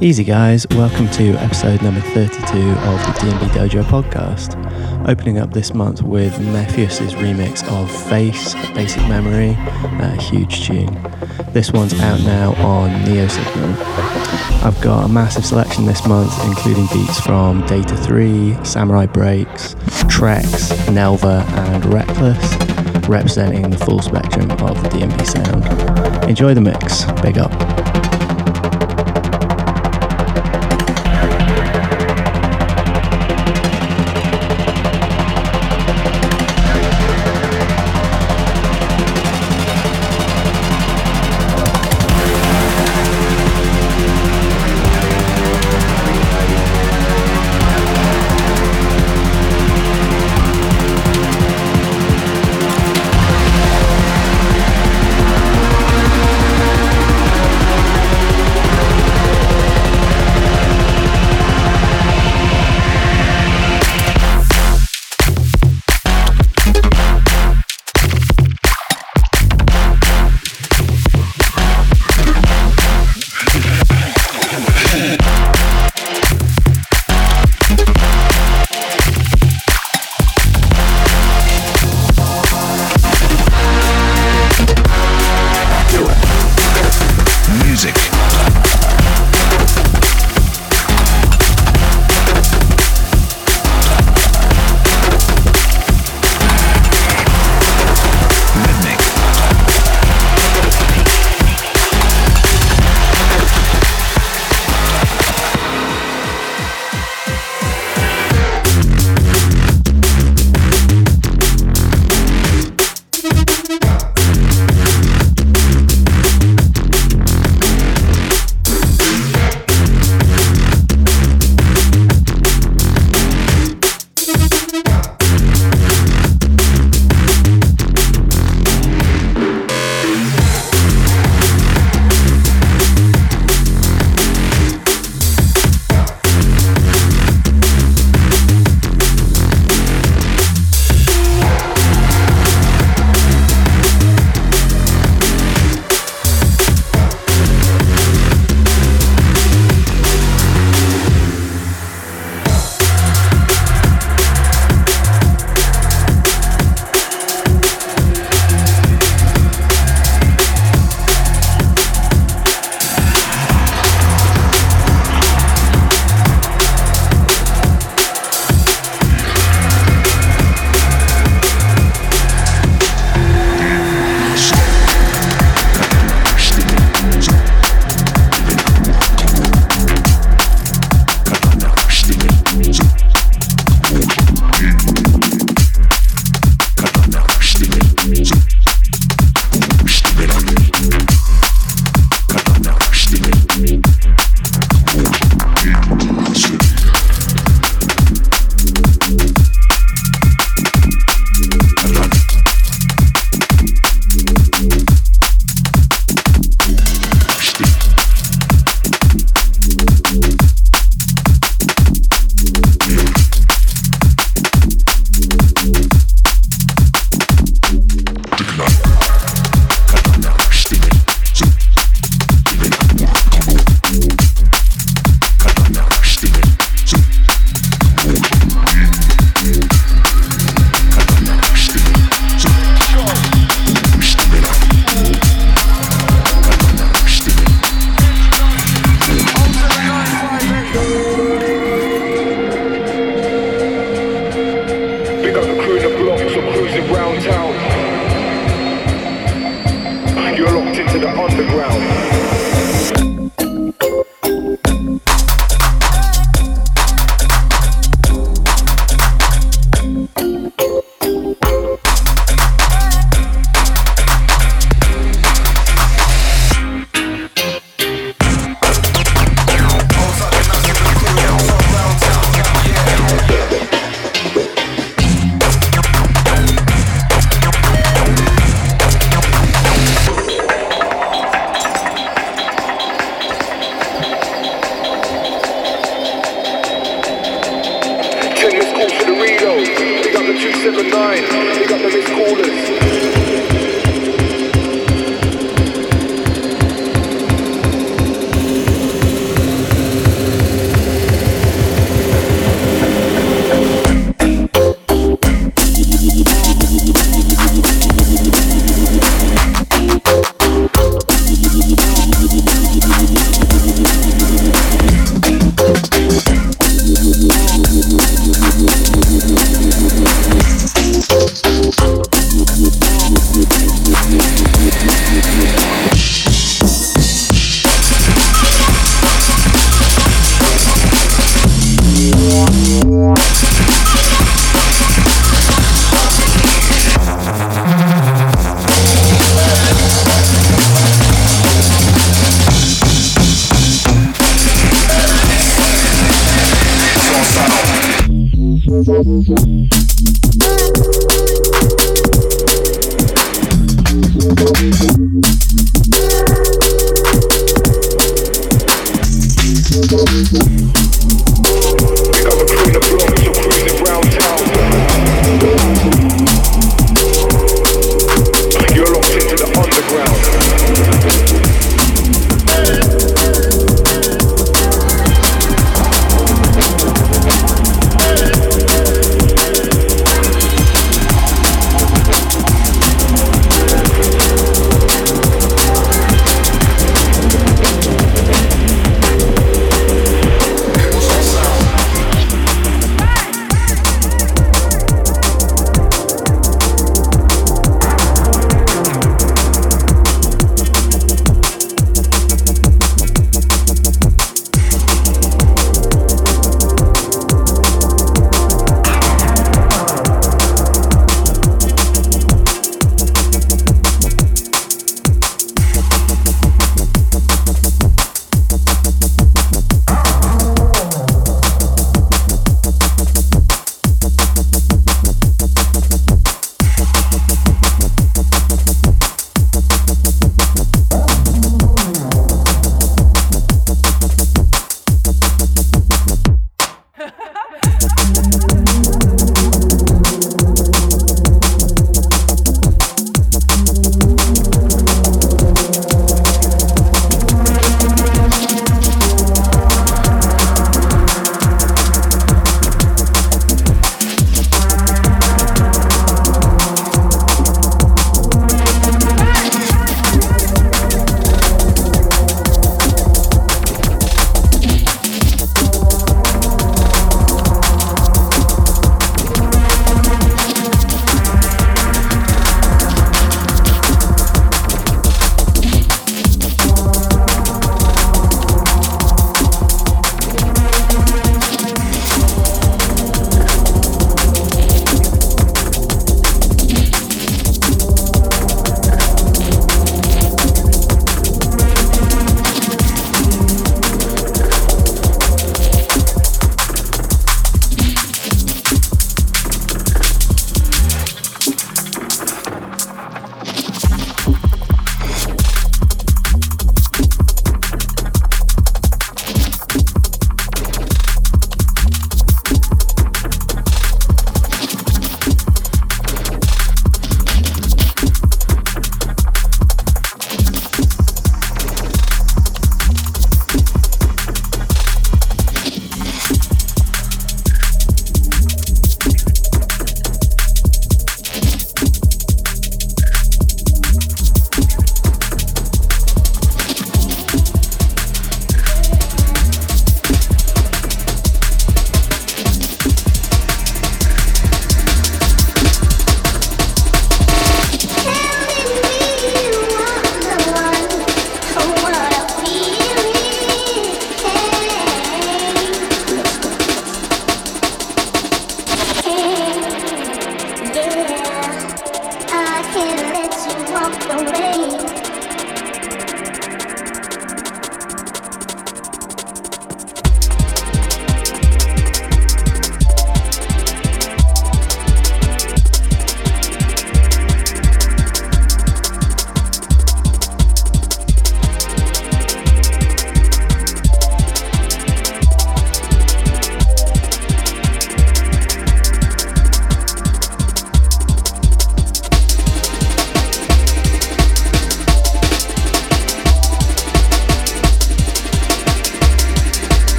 Easy guys, welcome to episode number 32 of the DnB Dojo podcast. Opening up this month with Mefjus's remix of Phace, Basic Memory, a huge tune. This one's out now on Neosignal. I've got a massive selection this month, including beats from Data 3, Samurai Breaks, Trex, Nelva, and Reckless, representing the full spectrum of the DnB sound. Enjoy the mix. Big up.